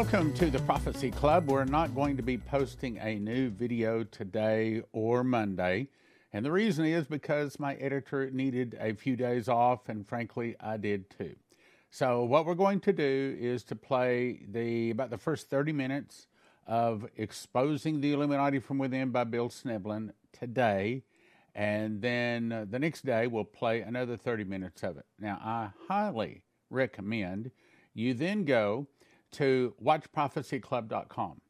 welcome to the Prophecy Club. We're not going to be posting a new video today or Monday. And the reason is because my editor needed a few days off, and frankly, I did too. So, what we're going to do is to play the about the first 30 minutes of Exposing the Illuminati from Within by Bill Schnoebelen today. And then the next day, we'll play another 30 minutes of it. Now, I highly recommend you then go to watchprophecyclub.com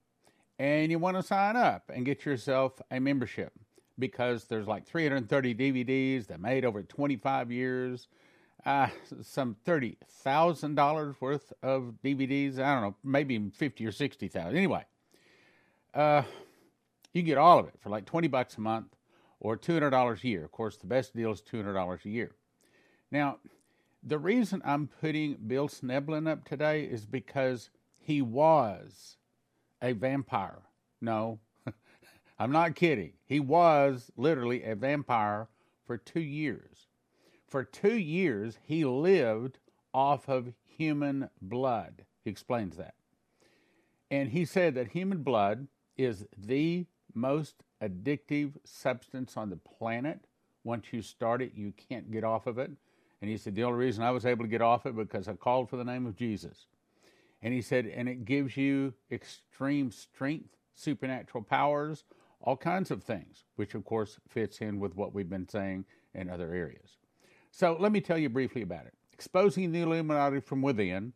and you want to sign up and get yourself a membership because there's like 330 DVDs that made over 25 years, uh, some $30,000 worth of DVDs. I don't know, maybe 50 or 60,000. Anyway, uh, you get all of it for like 20 bucks a month or $200 a year. Of course, the best deal is $200 a year. Now, the reason I'm putting Bill Schnoebelen up today is because he was a vampire. No, I'm not kidding. He was literally a vampire for two years. For two years, he lived off of human blood. He explains that. And he said that human blood is the most addictive substance on the planet. Once you start it, you can't get off of it. And he said, The only reason I was able to get off it because I called for the name of Jesus. And he said, and it gives you extreme strength, supernatural powers, all kinds of things, which of course fits in with what we've been saying in other areas. So let me tell you briefly about it. Exposing the Illuminati from within.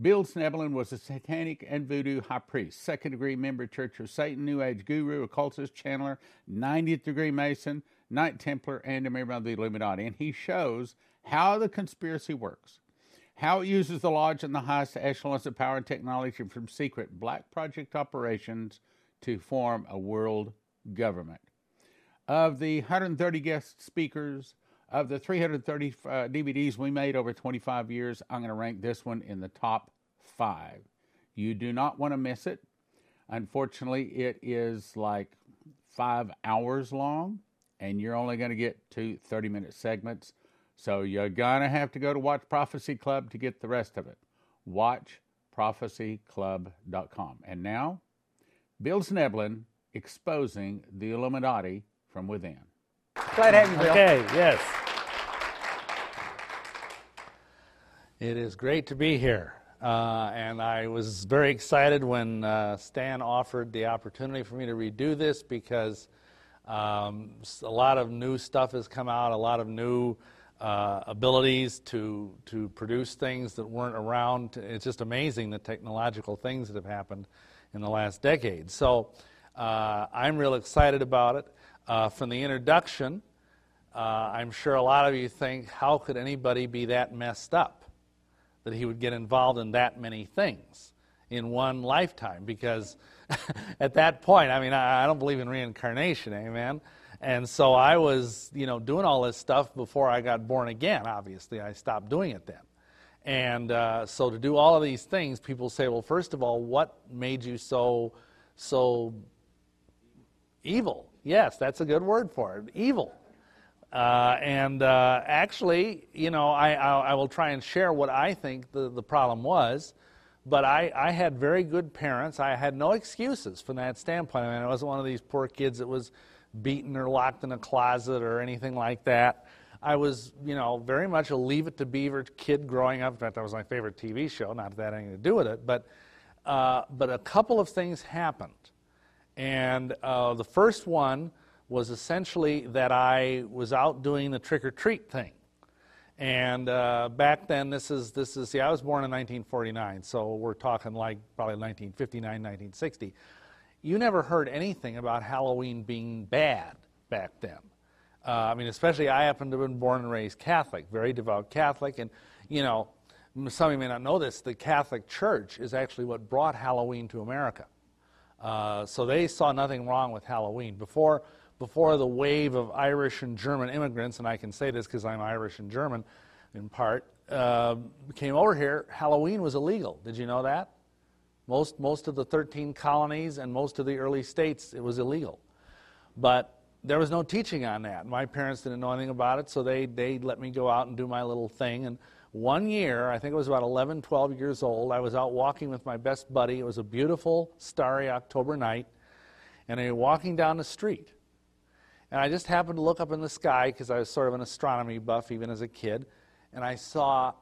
Bill Schnoebelen was a satanic and voodoo high priest, second degree member Church of Satan, New Age guru, occultist, channeler, 90th degree Mason, Knight Templar, and a member of the Illuminati. And he shows how the conspiracy works, how it uses the lodge and the highest echelons of power and technology from secret black project operations to form a world government. Of the 130 guest speakers, of the 330 uh, DVDs we made over 25 years, I'm going to rank this one in the top five. You do not want to miss it. Unfortunately, it is like five hours long, and you're only going to get two 30 minute segments. So you're going to have to go to Watch Prophecy Club to get the rest of it. WatchProphecyClub.com. And now, Bill Schnoebelen exposing the Illuminati from within. Glad to have you, Bill. Okay, yes. It is great to be here. Uh, and I was very excited when uh, Stan offered the opportunity for me to redo this because um, a lot of new stuff has come out, a lot of new uh, abilities to to produce things that weren't around. It's just amazing the technological things that have happened in the last decade. So uh, I'm real excited about it. Uh, from the introduction, uh, I'm sure a lot of you think, how could anybody be that messed up that he would get involved in that many things in one lifetime? Because at that point, I mean, I, I don't believe in reincarnation, amen. And so I was, you know, doing all this stuff before I got born again. Obviously, I stopped doing it then. And uh, so to do all of these things, people say, well, first of all, what made you so, so evil? Yes, that's a good word for it, evil. Uh, and uh, actually, you know, I, I, I, will try and share what I think the, the problem was. But I, I had very good parents. I had no excuses from that standpoint. I mean, I wasn't one of these poor kids that was beaten or locked in a closet or anything like that. I was, you know, very much a Leave It to Beaver kid growing up. In fact, that was my favorite TV show. Not that that had anything to do with it, but uh, but a couple of things happened, and uh, the first one was essentially that I was out doing the trick or treat thing, and uh, back then this is this is see I was born in 1949, so we're talking like probably 1959, 1960 you never heard anything about Halloween being bad back then. Uh, I mean, especially I happen to have been born and raised Catholic, very devout Catholic, and you know, some of you may not know this. The Catholic Church is actually what brought Halloween to America. Uh, so they saw nothing wrong with Halloween before before the wave of Irish and German immigrants, and I can say this because I'm Irish and German in part, uh, came over here. Halloween was illegal. Did you know that? Most, most of the 13 colonies and most of the early states, it was illegal. But there was no teaching on that. My parents didn't know anything about it, so they, they let me go out and do my little thing. And one year, I think it was about 11, 12 years old, I was out walking with my best buddy. It was a beautiful, starry October night, and we were walking down the street. And I just happened to look up in the sky because I was sort of an astronomy buff even as a kid, and I saw,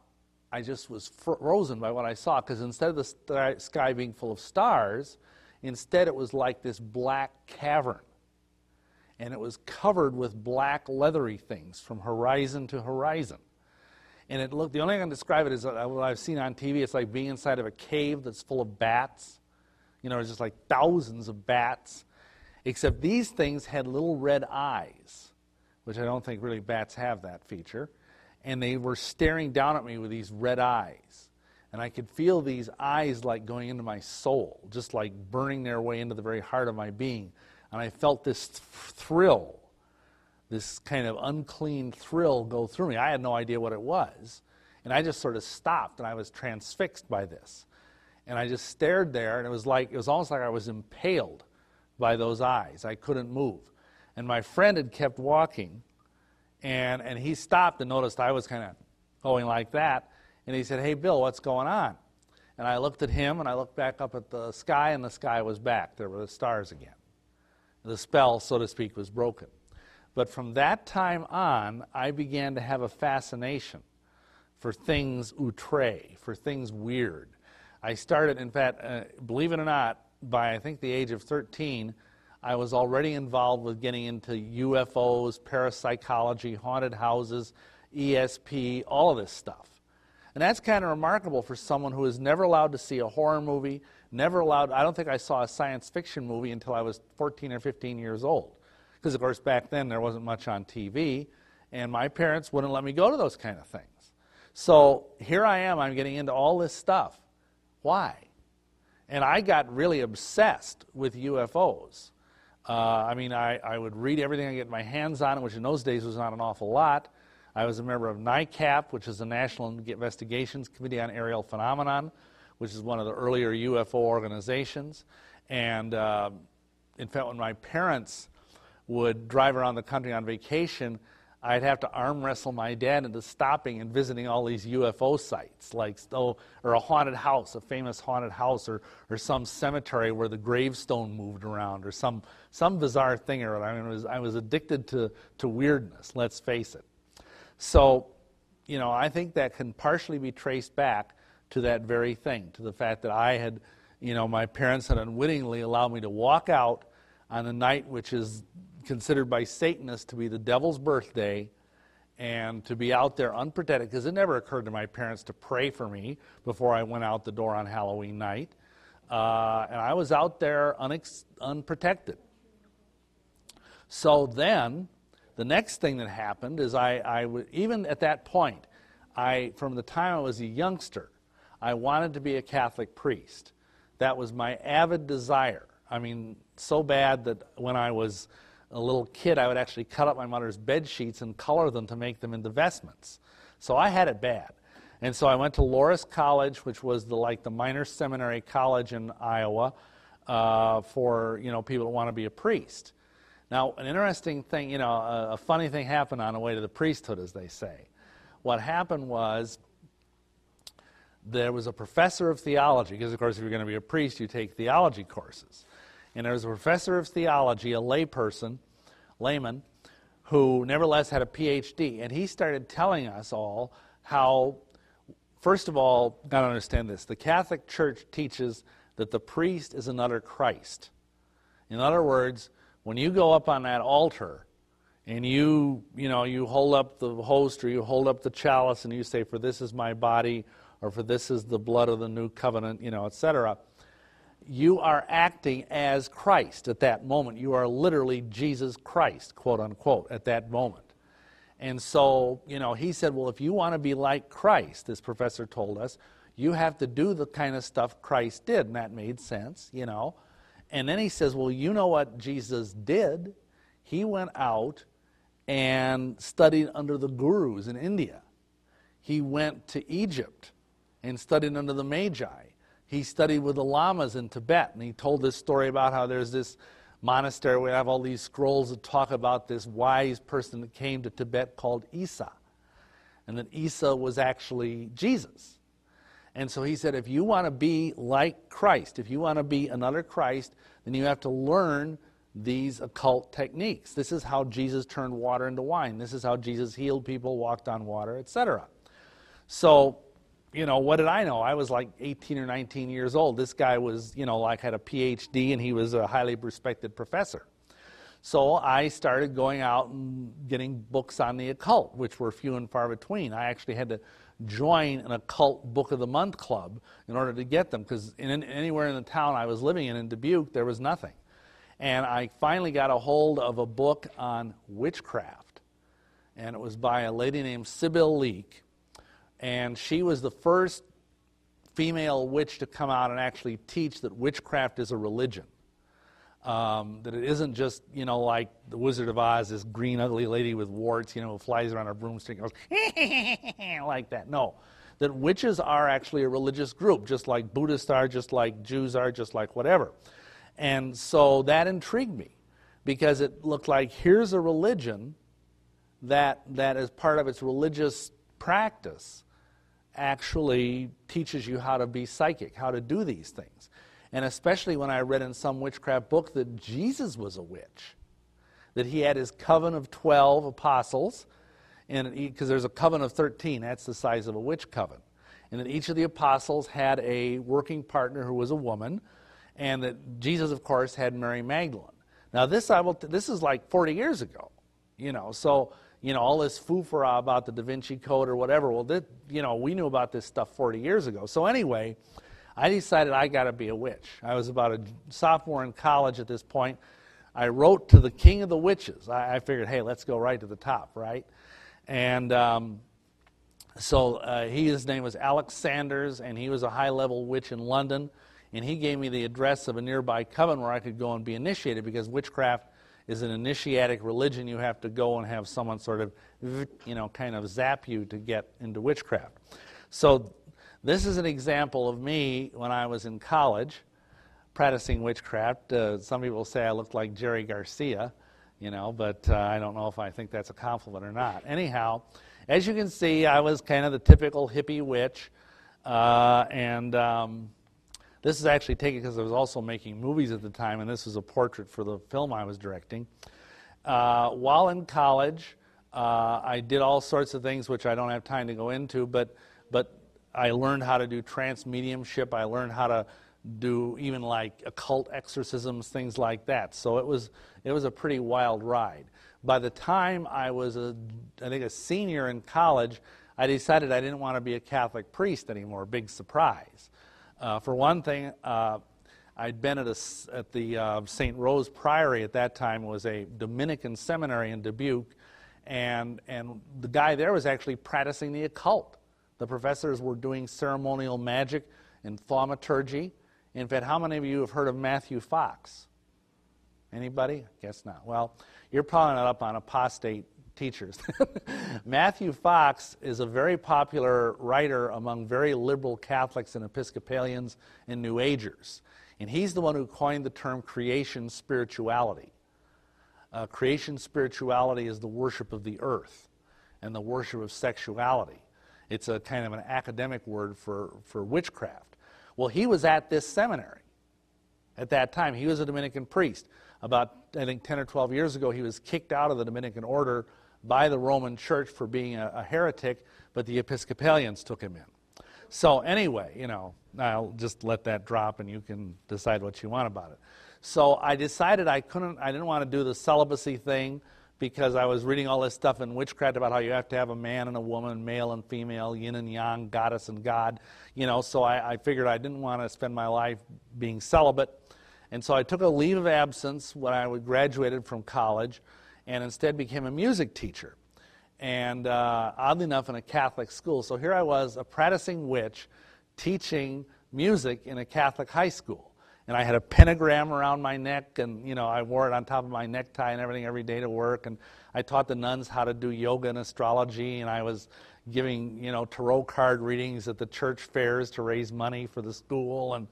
I just was frozen by what I saw because instead of the sky being full of stars, instead it was like this black cavern. And it was covered with black leathery things from horizon to horizon. And it looked, the only way I can describe it is uh, what I've seen on TV. It's like being inside of a cave that's full of bats. You know, it's just like thousands of bats. Except these things had little red eyes, which I don't think really bats have that feature. And they were staring down at me with these red eyes. And I could feel these eyes like going into my soul, just like burning their way into the very heart of my being. And I felt this th- thrill this kind of unclean thrill go through me. I had no idea what it was. And I just sort of stopped and I was transfixed by this. And I just stared there and it was like it was almost like I was impaled by those eyes. I couldn't move. And my friend had kept walking and and he stopped and noticed I was kind of going like that and he said, "Hey Bill, what's going on?" And I looked at him and I looked back up at the sky and the sky was back. There were the stars again. The spell, so to speak, was broken. But from that time on, I began to have a fascination for things outre, for things weird. I started, in fact, uh, believe it or not, by I think the age of 13, I was already involved with getting into UFOs, parapsychology, haunted houses, ESP, all of this stuff. And that's kind of remarkable for someone who was never allowed to see a horror movie, never allowed, I don't think I saw a science fiction movie until I was 14 or 15 years old. Because, of course, back then there wasn't much on TV, and my parents wouldn't let me go to those kind of things. So here I am, I'm getting into all this stuff. Why? And I got really obsessed with UFOs. Uh, I mean, I, I would read everything I get my hands on, which in those days was not an awful lot. I was a member of NICAP, which is the National Investigations Committee on Aerial Phenomenon, which is one of the earlier UFO organizations. And uh, in fact, when my parents would drive around the country on vacation, I'd have to arm wrestle my dad into stopping and visiting all these UFO sites, like oh, or a haunted house, a famous haunted house, or, or some cemetery where the gravestone moved around, or some some bizarre thing or. I mean, was, I was addicted to to weirdness. Let's face it. So, you know, I think that can partially be traced back to that very thing, to the fact that I had, you know, my parents had unwittingly allowed me to walk out on a night which is considered by Satanists to be the devil's birthday and to be out there unprotected because it never occurred to my parents to pray for me before I went out the door on Halloween night. Uh, and I was out there unex- unprotected. So then, the next thing that happened is I, I w- even at that point, I, from the time I was a youngster, I wanted to be a Catholic priest. That was my avid desire. I mean, so bad that when I was a little kid, I would actually cut up my mother's bed sheets and color them to make them into vestments. So I had it bad. And so I went to Loras College, which was the, like the minor seminary college in Iowa uh, for you know people that want to be a priest. Now, an interesting thing, you know, a, a funny thing happened on the way to the priesthood, as they say. What happened was there was a professor of theology, because of course, if you're going to be a priest, you take theology courses. And there was a professor of theology, a layperson, layman, who nevertheless had a PhD. And he started telling us all how, first of all, got to understand this the Catholic Church teaches that the priest is another Christ. In other words, when you go up on that altar and you, you know, you hold up the host or you hold up the chalice and you say, For this is my body, or for this is the blood of the new covenant, you know, etc you are acting as Christ at that moment. You are literally Jesus Christ, quote unquote, at that moment. And so, you know, he said, well, if you want to be like Christ, this professor told us, you have to do the kind of stuff Christ did. And that made sense, you know. And then he says, well, you know what Jesus did? He went out and studied under the gurus in India. He went to Egypt and studied under the Magi he studied with the lamas in Tibet, and he told this story about how there's this monastery where we have all these scrolls that talk about this wise person that came to Tibet called Isa. and that Isa was actually Jesus. And so he said, if you want to be like Christ, if you want to be another Christ, then you have to learn these occult techniques. This is how Jesus turned water into wine. This is how Jesus healed people, walked on water, etc. So, you know, what did I know? I was like 18 or 19 years old. This guy was, you know, like had a PhD and he was a highly respected professor. So I started going out and getting books on the occult, which were few and far between. I actually had to join an occult book of the month club in order to get them because anywhere in the town I was living in in Dubuque there was nothing. And I finally got a hold of a book on witchcraft, and it was by a lady named Sybil Leek, and she was the first female witch to come out and actually teach that witchcraft is a religion. Um, that it isn't just, you know, like the Wizard of Oz, this green, ugly lady with warts, you know, who flies around a broomstick goes, like that. No. That witches are actually a religious group, just like Buddhists are, just like Jews are, just like whatever. And so that intrigued me because it looked like here's a religion that, that as part of its religious practice actually teaches you how to be psychic, how to do these things. And especially when I read in some witchcraft book that Jesus was a witch, that he had his coven of 12 apostles, and because there's a coven of 13, that's the size of a witch coven. And that each of the apostles had a working partner who was a woman, and that Jesus, of course, had Mary Magdalene. Now, this, I will t- this is like 40 years ago, you know, so, you know, all this foofara about the Da Vinci Code or whatever, well, that, you know, we knew about this stuff 40 years ago. So, anyway, I decided I got to be a witch. I was about a sophomore in college at this point. I wrote to the king of the witches. I, I figured, hey, let's go right to the top, right? And um, so uh, he, his name was Alex Sanders, and he was a high level witch in London. And he gave me the address of a nearby coven where I could go and be initiated because witchcraft is an initiatic religion. You have to go and have someone sort of, you know, kind of zap you to get into witchcraft. So this is an example of me when I was in college practicing witchcraft. Uh, some people say I looked like Jerry Garcia, you know, but uh, I don't know if I think that's a compliment or not. Anyhow, as you can see, I was kind of the typical hippie witch, uh, and um, this is actually taken because I was also making movies at the time, and this was a portrait for the film I was directing. Uh, while in college, uh, I did all sorts of things which I don't have time to go into, but but I learned how to do trance mediumship. I learned how to do even like occult exorcisms, things like that. So it was it was a pretty wild ride. By the time I was a I think a senior in college, I decided I didn't want to be a Catholic priest anymore. Big surprise. Uh, for one thing, uh, I'd been at, a, at the uh, St. Rose Priory at that time. It was a Dominican seminary in Dubuque, and and the guy there was actually practicing the occult. The professors were doing ceremonial magic and thaumaturgy. In fact, how many of you have heard of Matthew Fox? Anybody? Guess not. Well, you're probably not up on apostate teachers. Matthew Fox is a very popular writer among very liberal Catholics and Episcopalians and New Agers. And he's the one who coined the term creation spirituality. Uh, creation spirituality is the worship of the earth and the worship of sexuality. It's a kind of an academic word for, for witchcraft. Well, he was at this seminary at that time. He was a Dominican priest. About, I think, 10 or 12 years ago, he was kicked out of the Dominican order by the Roman Church for being a, a heretic, but the Episcopalians took him in. So, anyway, you know, I'll just let that drop and you can decide what you want about it. So, I decided I couldn't, I didn't want to do the celibacy thing because I was reading all this stuff in witchcraft about how you have to have a man and a woman, male and female, yin and yang, goddess and God. You know, so I, I figured I didn't want to spend my life being celibate. And so I took a leave of absence when I graduated from college and instead became a music teacher. And uh, oddly enough, in a Catholic school. So here I was, a practicing witch, teaching music in a Catholic high school and I had a pentagram around my neck, and you know I wore it on top of my necktie and everything every day to work. And I taught the nuns how to do yoga and astrology, and I was giving you know tarot card readings at the church fairs to raise money for the school. And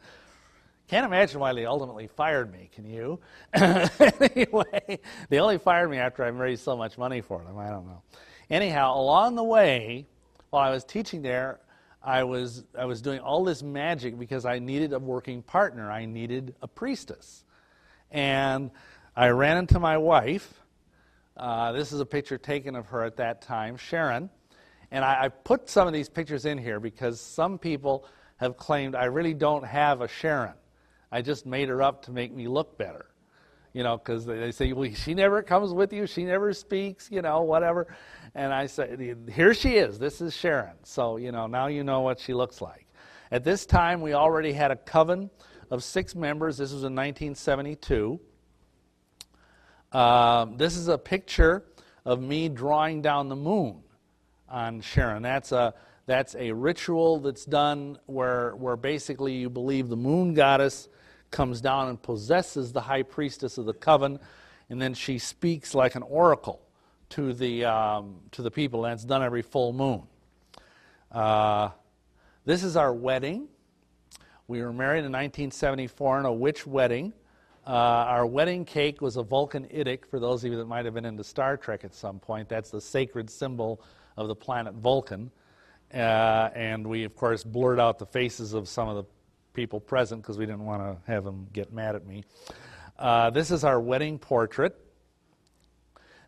can't imagine why they ultimately fired me. Can you? anyway, they only fired me after I raised so much money for them. I don't know. Anyhow, along the way, while I was teaching there, I was, I was doing all this magic because I needed a working partner. I needed a priestess. And I ran into my wife. Uh, this is a picture taken of her at that time, Sharon. And I, I put some of these pictures in here because some people have claimed I really don't have a Sharon. I just made her up to make me look better. You know, because they say, well, she never comes with you, she never speaks, you know, whatever. And I said, here she is. This is Sharon. So, you know, now you know what she looks like. At this time, we already had a coven of six members. This was in 1972. Um, this is a picture of me drawing down the moon on Sharon. That's a that's a ritual that's done where where basically you believe the moon goddess comes down and possesses the high priestess of the coven, and then she speaks like an oracle to the, um, to the people. That's done every full moon. Uh, this is our wedding. We were married in 1974 in a witch wedding. Uh, our wedding cake was a Vulcan Idic, for those of you that might have been into Star Trek at some point. That's the sacred symbol of the planet Vulcan. Uh, and we, of course, blurred out the faces of some of the people present because we didn't want to have them get mad at me. Uh, this is our wedding portrait.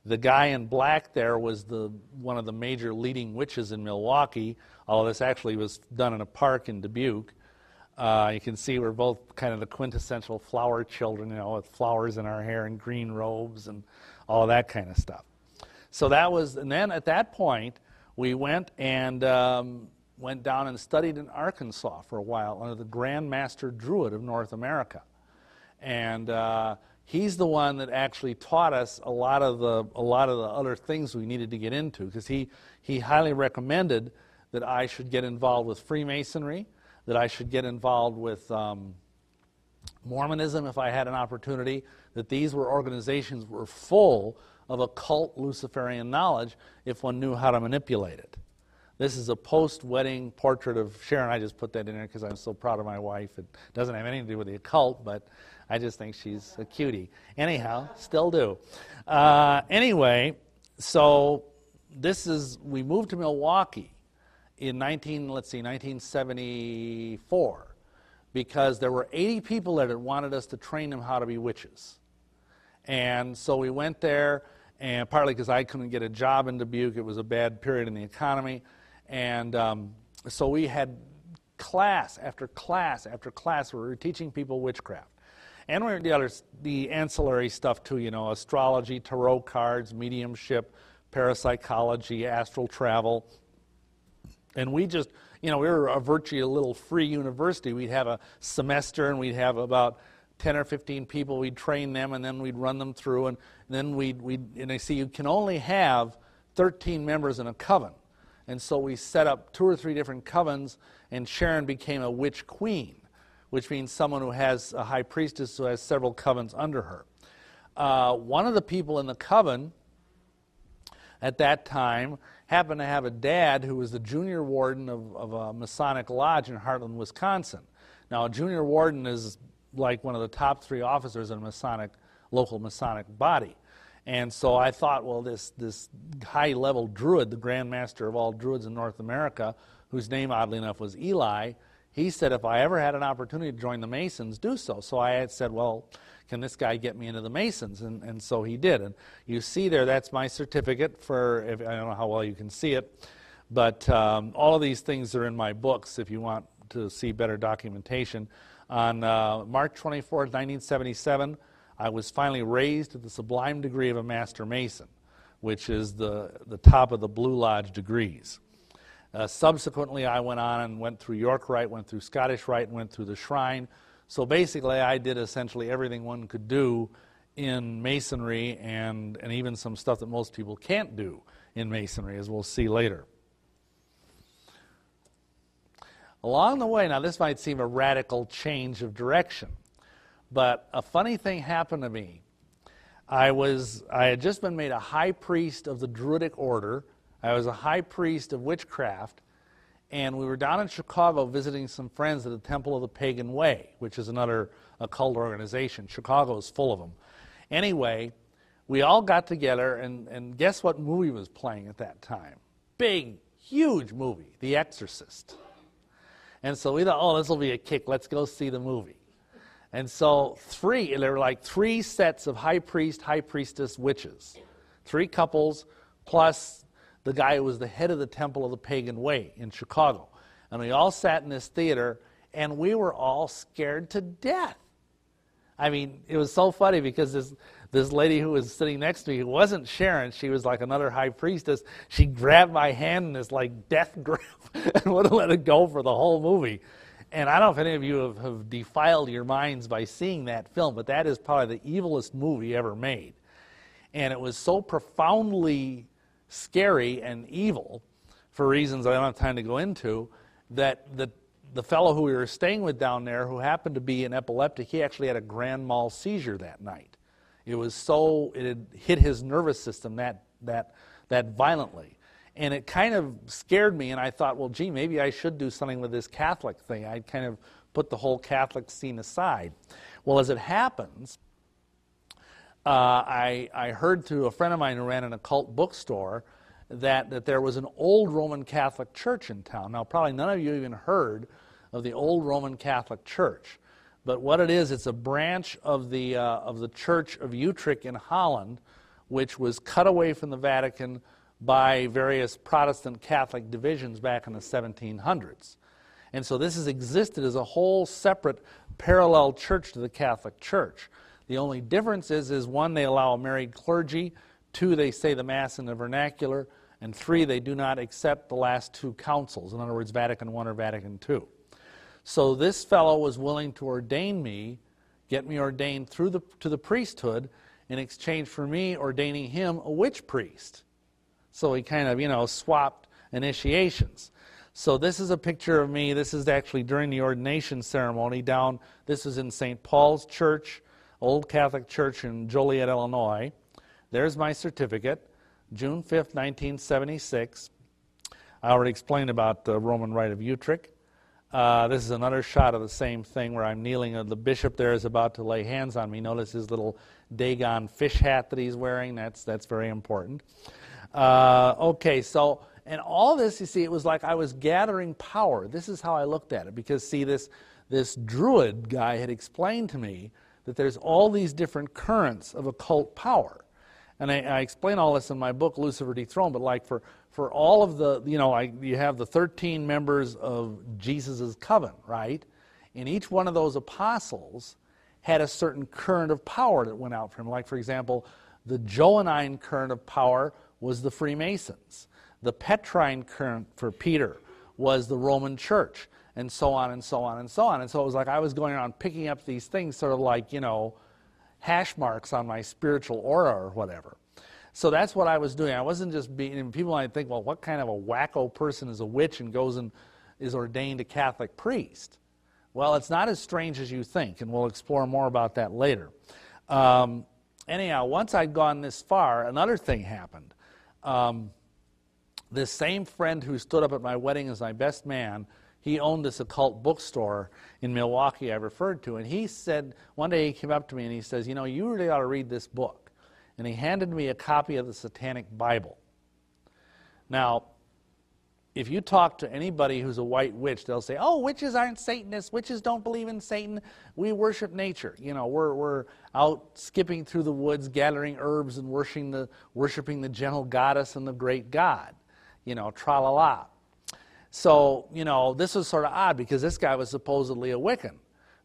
The guy in black there was the one of the major leading witches in Milwaukee. All this actually was done in a park in Dubuque. Uh, you can see we're both kind of the quintessential flower children, you know, with flowers in our hair and green robes and all that kind of stuff. So that was, and then at that point, we went and um, went down and studied in Arkansas for a while under the Grand Master Druid of North America. And uh, he's the one that actually taught us a lot of the a lot of the other things we needed to get into because he he highly recommended that I should get involved with Freemasonry, that I should get involved with um, Mormonism if I had an opportunity. That these were organizations were full of occult Luciferian knowledge if one knew how to manipulate it. This is a post-wedding portrait of Sharon. I just put that in there because I'm so proud of my wife. It doesn't have anything to do with the occult, but I just think she's a cutie. Anyhow, still do. Uh, anyway, so this is we moved to Milwaukee in 19 let's see 1974 because there were 80 people that wanted us to train them how to be witches. And so we went there, and partly because I couldn't get a job in Dubuque, it was a bad period in the economy, and um, so we had class after class after class where we were teaching people witchcraft and we were the other the ancillary stuff too. You know, astrology, tarot cards, mediumship, parapsychology, astral travel, and we just you know we were a virtually a little free university. We'd have a semester and we'd have about 10 or 15 people. We'd train them and then we'd run them through and then we'd, we'd and I see you can only have 13 members in a coven. And so we set up two or three different covens, and Sharon became a witch queen which means someone who has a high priestess who has several covens under her. Uh, one of the people in the coven at that time happened to have a dad who was the junior warden of, of a Masonic lodge in Hartland, Wisconsin. Now, a junior warden is like one of the top three officers in a Masonic, local Masonic body. And so I thought, well, this, this high level druid, the Grand Master of all druids in North America, whose name, oddly enough, was Eli, he said if I ever had an opportunity to join the Masons, do so. So I had said, well, can this guy get me into the Masons? And, and so he did. And you see there, that's my certificate for, if, I don't know how well you can see it, but um, all of these things are in my books if you want to see better documentation. On uh, March 24, 1977, I was finally raised to the sublime degree of a Master Mason, which is the, the top of the Blue Lodge degrees. Uh, subsequently, I went on and went through York Rite, went through Scottish Rite, and went through the Shrine. So basically, I did essentially everything one could do in Masonry and, and even some stuff that most people can't do in Masonry, as we'll see later. Along the way, now this might seem a radical change of direction, but a funny thing happened to me. I was I had just been made a high priest of the Druidic order I was a high priest of witchcraft, and we were down in Chicago visiting some friends at the Temple of the Pagan Way, which is another occult organization. Chicago is full of them. Anyway, we all got together, and, and guess what movie was playing at that time? Big, huge movie, The Exorcist. And so we thought, oh, this will be a kick. Let's go see the movie. And so three, there were like three sets of high priest, high priestess witches, three couples, plus the guy who was the head of the Temple of the Pagan Way in Chicago. And we all sat in this theater, and we were all scared to death. I mean, it was so funny because this this lady who was sitting next to me, who wasn't Sharon, she was like another high priestess. She grabbed my hand in this like death grip and wouldn't let it go for the whole movie. And I don't know if any of you have, have defiled your minds by seeing that film, but that is probably the evilest movie ever made. And it was so profoundly scary and evil, for reasons I don't have time to go into, that the the fellow who we were staying with down there, who happened to be an epileptic, he actually had a grand mal seizure that night. It was so, it had hit his nervous system that, that, that violently. And it kind of scared me, and I thought, well, gee, maybe I should do something with this Catholic thing. I'd kind of put the whole Catholic scene aside. Well, as it happens, uh, I, I heard through a friend of mine who ran an occult bookstore that, that there was an old Roman Catholic church in town. Now, probably none of you even heard of the old Roman Catholic Church. But what it is, it's a branch of the, uh, of the Church of Utrecht in Holland, which was cut away from the Vatican by various Protestant Catholic divisions back in the 1700s. And so this has existed as a whole separate parallel church to the Catholic Church. The only difference is, is one, they allow a married clergy, two, they say the Mass in the vernacular, and three, they do not accept the last two councils, in other words, Vatican I or Vatican II. So this fellow was willing to ordain me, get me ordained through the, to the priesthood in exchange for me ordaining him a witch priest. So we kind of, you know, swapped initiations. So this is a picture of me. This is actually during the ordination ceremony down. This is in St. Paul's Church, Old Catholic Church in Joliet, Illinois. There's my certificate, June 5th, 1976. I already explained about the Roman Rite of Utrecht. Uh, this is another shot of the same thing where I'm kneeling. The bishop there is about to lay hands on me. Notice his little Dagon fish hat that he's wearing. That's, that's very important. Uh, okay, so, and all this, you see, it was like I was gathering power. This is how I looked at it. Because, see, this, this druid guy had explained to me that there's all these different currents of occult power. And I, I explain all this in my book, Lucifer Dethroned, but like for, for all of the, you know, I, you have the 13 members of Jesus' coven, right? And each one of those apostles had a certain current of power that went out from him. Like, for example, the Johannine current of power was the Freemasons. The Petrine current for Peter was the Roman Church, and so on and so on and so on. And so it was like I was going around picking up these things, sort of like, you know, hash marks on my spiritual aura or whatever. So that's what I was doing. I wasn't just being, and people might think, well, what kind of a wacko person is a witch and goes and is ordained a Catholic priest? Well, it's not as strange as you think, and we'll explore more about that later. Um, anyhow, once I'd gone this far, another thing happened. Um, this same friend who stood up at my wedding as my best man, he owned this occult bookstore in Milwaukee I referred to, and he said, one day he came up to me and he says, You know, you really ought to read this book and he handed me a copy of the Satanic Bible. Now, if you talk to anybody who's a white witch, they'll say, "Oh, witches aren't Satanists. Witches don't believe in Satan. We worship nature. You know, we're we're out skipping through the woods, gathering herbs, and worshiping the worshiping the gentle goddess and the great God. You know, tra la la." So, you know, this was sort of odd because this guy was supposedly a Wiccan.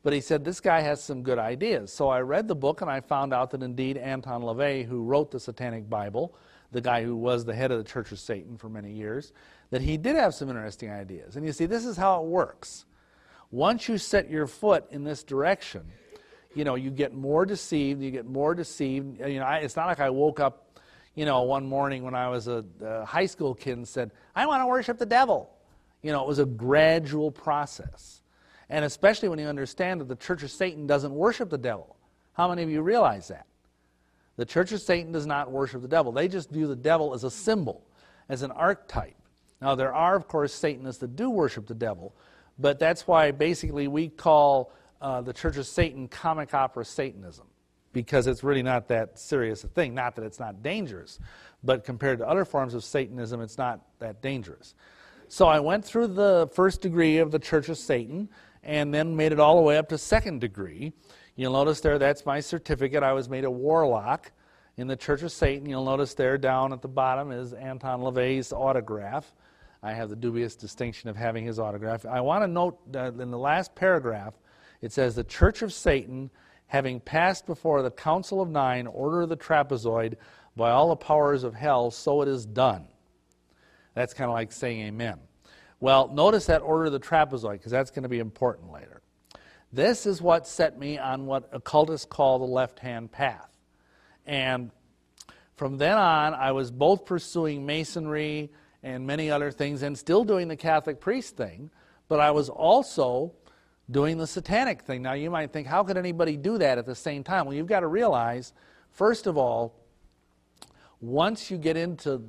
But he said, This guy has some good ideas. So I read the book and I found out that indeed Anton LaVey, who wrote the Satanic Bible, the guy who was the head of the Church of Satan for many years, that he did have some interesting ideas. And you see, this is how it works. Once you set your foot in this direction, you know, you get more deceived, you get more deceived. You know, I, it's not like I woke up, you know, one morning when I was a, a high school kid and said, I want to worship the devil. You know, it was a gradual process. And especially when you understand that the Church of Satan doesn't worship the devil. How many of you realize that? The Church of Satan does not worship the devil. They just view the devil as a symbol, as an archetype. Now, there are, of course, Satanists that do worship the devil, but that's why basically we call uh, the Church of Satan comic opera Satanism. because it's really not that serious a thing. Not that it's not dangerous, but compared to other forms of Satanism, it's not that dangerous. So I went through the first degree of the Church of Satan and then made it all the way up to second degree. You'll notice there that's my certificate. I was made a warlock in the Church of Satan. You'll notice there down at the bottom is Anton LaVey's autograph. I have the dubious distinction of having his autograph. I want to note that in the last paragraph, it says, The Church of Satan, having passed before the Council of Nine, order of the trapezoid, by all the powers of hell, so it is done. That's kind of like saying amen. Well, notice that order of the trapezoid, because that's going to be important later. This is what set me on what occultists call the left hand path. And from then on, I was both pursuing Masonry and many other things and still doing the Catholic priest thing, but I was also doing the satanic thing. Now, you might think, how could anybody do that at the same time? Well, you've got to realize, first of all, once you get into,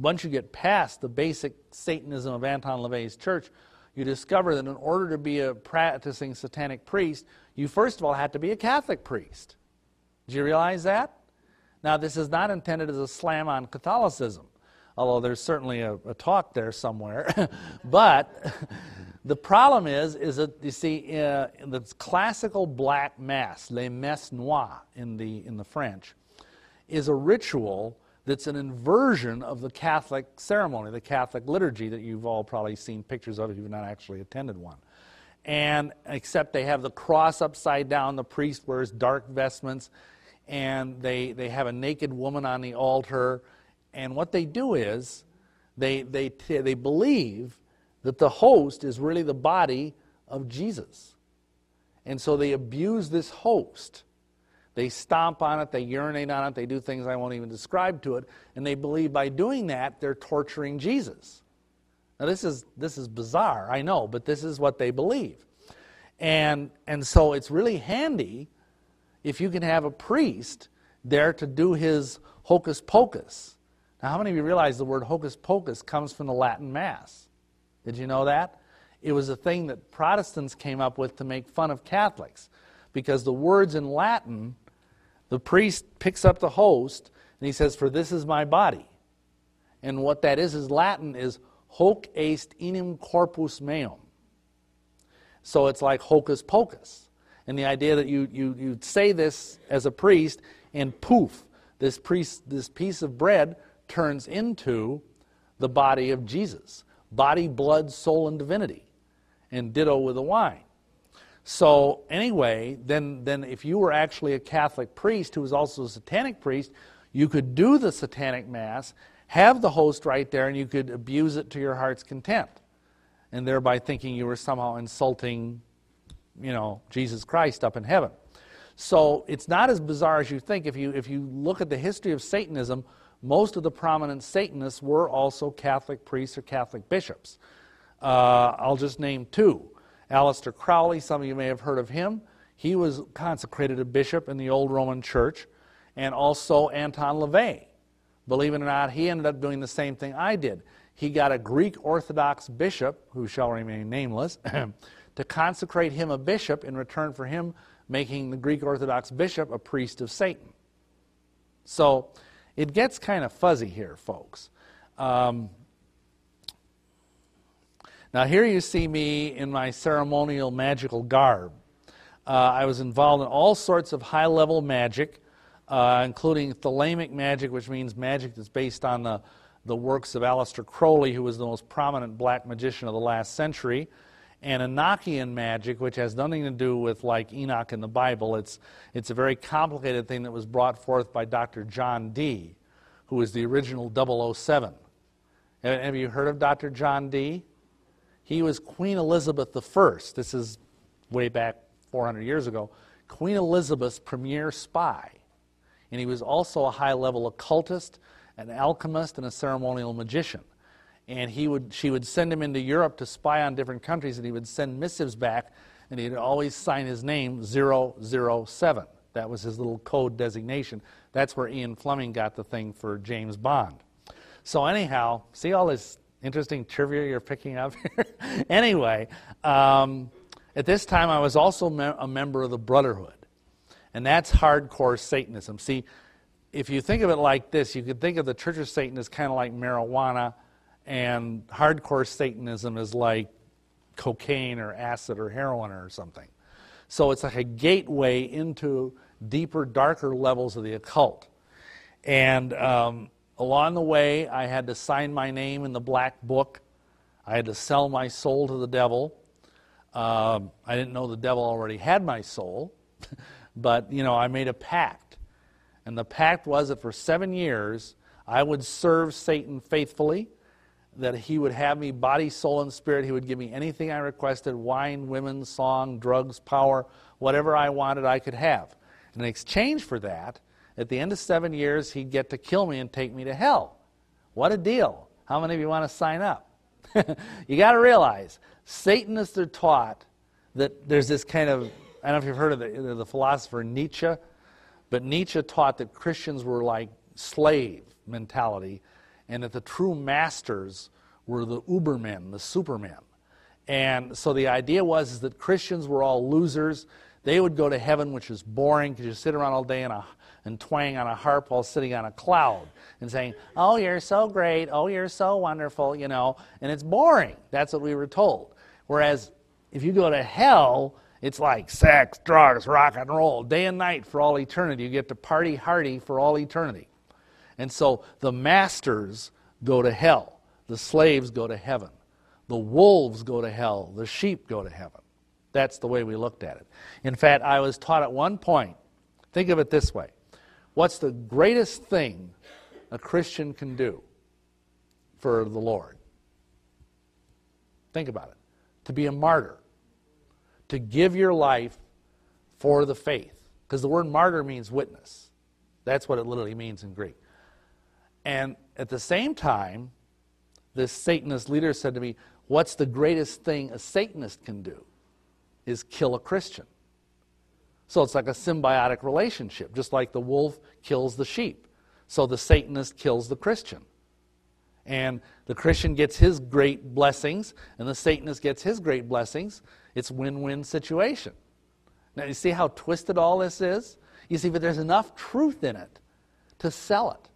once you get past the basic Satanism of Anton LaVey's church, you discover that in order to be a practicing satanic priest, you first of all had to be a Catholic priest. Do you realize that? Now, this is not intended as a slam on Catholicism, although there's certainly a, a talk there somewhere. but the problem is, is that you see, uh, the classical black mass, les messes noires in the in the French, is a ritual that's an inversion of the Catholic ceremony, the Catholic liturgy that you've all probably seen pictures of if you've not actually attended one. And except they have the cross upside down, the priest wears dark vestments, and they, they have a naked woman on the altar. And what they do is they, they, they believe that the host is really the body of Jesus. And so they abuse this host they stomp on it, they urinate on it, they do things I won't even describe to it, and they believe by doing that they're torturing Jesus. Now this is this is bizarre, I know, but this is what they believe. And and so it's really handy if you can have a priest there to do his hocus pocus. Now how many of you realize the word hocus pocus comes from the Latin mass? Did you know that? It was a thing that Protestants came up with to make fun of Catholics because the words in Latin the priest picks up the host and he says, For this is my body. And what that is, is Latin is hoc est enim corpus meum. So it's like hocus pocus. And the idea that you, you, you say this as a priest, and poof, this, priest, this piece of bread turns into the body of Jesus body, blood, soul, and divinity. And ditto with the wine. So anyway, then, then if you were actually a Catholic priest who was also a satanic priest, you could do the satanic mass, have the host right there, and you could abuse it to your heart's content, and thereby thinking you were somehow insulting, you know, Jesus Christ up in heaven. So it's not as bizarre as you think. If you if you look at the history of Satanism, most of the prominent Satanists were also Catholic priests or Catholic bishops. Uh, I'll just name two. Aleister Crowley, some of you may have heard of him. He was consecrated a bishop in the old Roman church, and also Anton LaVey. Believe it or not, he ended up doing the same thing I did. He got a Greek Orthodox bishop, who shall remain nameless, to consecrate him a bishop in return for him making the Greek Orthodox bishop a priest of Satan. So it gets kind of fuzzy here, folks. Um, now, here you see me in my ceremonial magical garb. Uh, I was involved in all sorts of high level magic, uh, including thelemic magic, which means magic that's based on the, the works of Aleister Crowley, who was the most prominent black magician of the last century, and Enochian magic, which has nothing to do with like Enoch in the Bible. It's, it's a very complicated thing that was brought forth by Dr. John Dee, who was the original 007. Have you heard of Dr. John Dee? He was Queen Elizabeth I. This is way back 400 years ago. Queen Elizabeth's premier spy. And he was also a high level occultist, an alchemist, and a ceremonial magician. And he would, she would send him into Europe to spy on different countries, and he would send missives back, and he'd always sign his name 007. That was his little code designation. That's where Ian Fleming got the thing for James Bond. So, anyhow, see all this interesting trivia you're picking up here. anyway, um, at this time I was also me- a member of the Brotherhood. And that's hardcore Satanism. See, if you think of it like this, you could think of the Church of Satan as kind of like marijuana, and hardcore Satanism is like cocaine or acid or heroin or something. So it's like a gateway into deeper, darker levels of the occult. And um, along the way, I had to sign my name in the black book. I had to sell my soul to the devil. Um, I didn't know the devil already had my soul, but you know, I made a pact. And the pact was that for seven years, I would serve Satan faithfully, that he would have me body, soul, and spirit. He would give me anything I requested wine, women, song, drugs, power, whatever I wanted, I could have. And In exchange for that, at the end of seven years, he'd get to kill me and take me to hell. What a deal. How many of you want to sign up? you got to realize, Satanists are taught that there's this kind of, I don't know if you've heard of the, the philosopher Nietzsche, but Nietzsche taught that Christians were like slave mentality and that the true masters were the Ubermen, the supermen. And so the idea was is that Christians were all losers. They would go to heaven, which is boring because you sit around all day a and twang on a harp while sitting on a cloud and saying, Oh, you're so great. Oh, you're so wonderful, you know. And it's boring. That's what we were told. Whereas if you go to hell, it's like sex, drugs, rock and roll, day and night for all eternity. You get to party hardy for all eternity. And so the masters go to hell, the slaves go to heaven, the wolves go to hell, the sheep go to heaven. That's the way we looked at it. In fact, I was taught at one point, think of it this way What's the greatest thing a Christian can do for the Lord? Think about it. To be a martyr, to give your life for the faith. Because the word martyr means witness. That's what it literally means in Greek. And at the same time, this Satanist leader said to me, What's the greatest thing a Satanist can do? Is kill a Christian. So it's like a symbiotic relationship, just like the wolf kills the sheep. So the Satanist kills the Christian. And the Christian gets his great blessings, and the Satanist gets his great blessings. It's win-win situation. Now you see how twisted all this is? You see, but there's enough truth in it to sell it.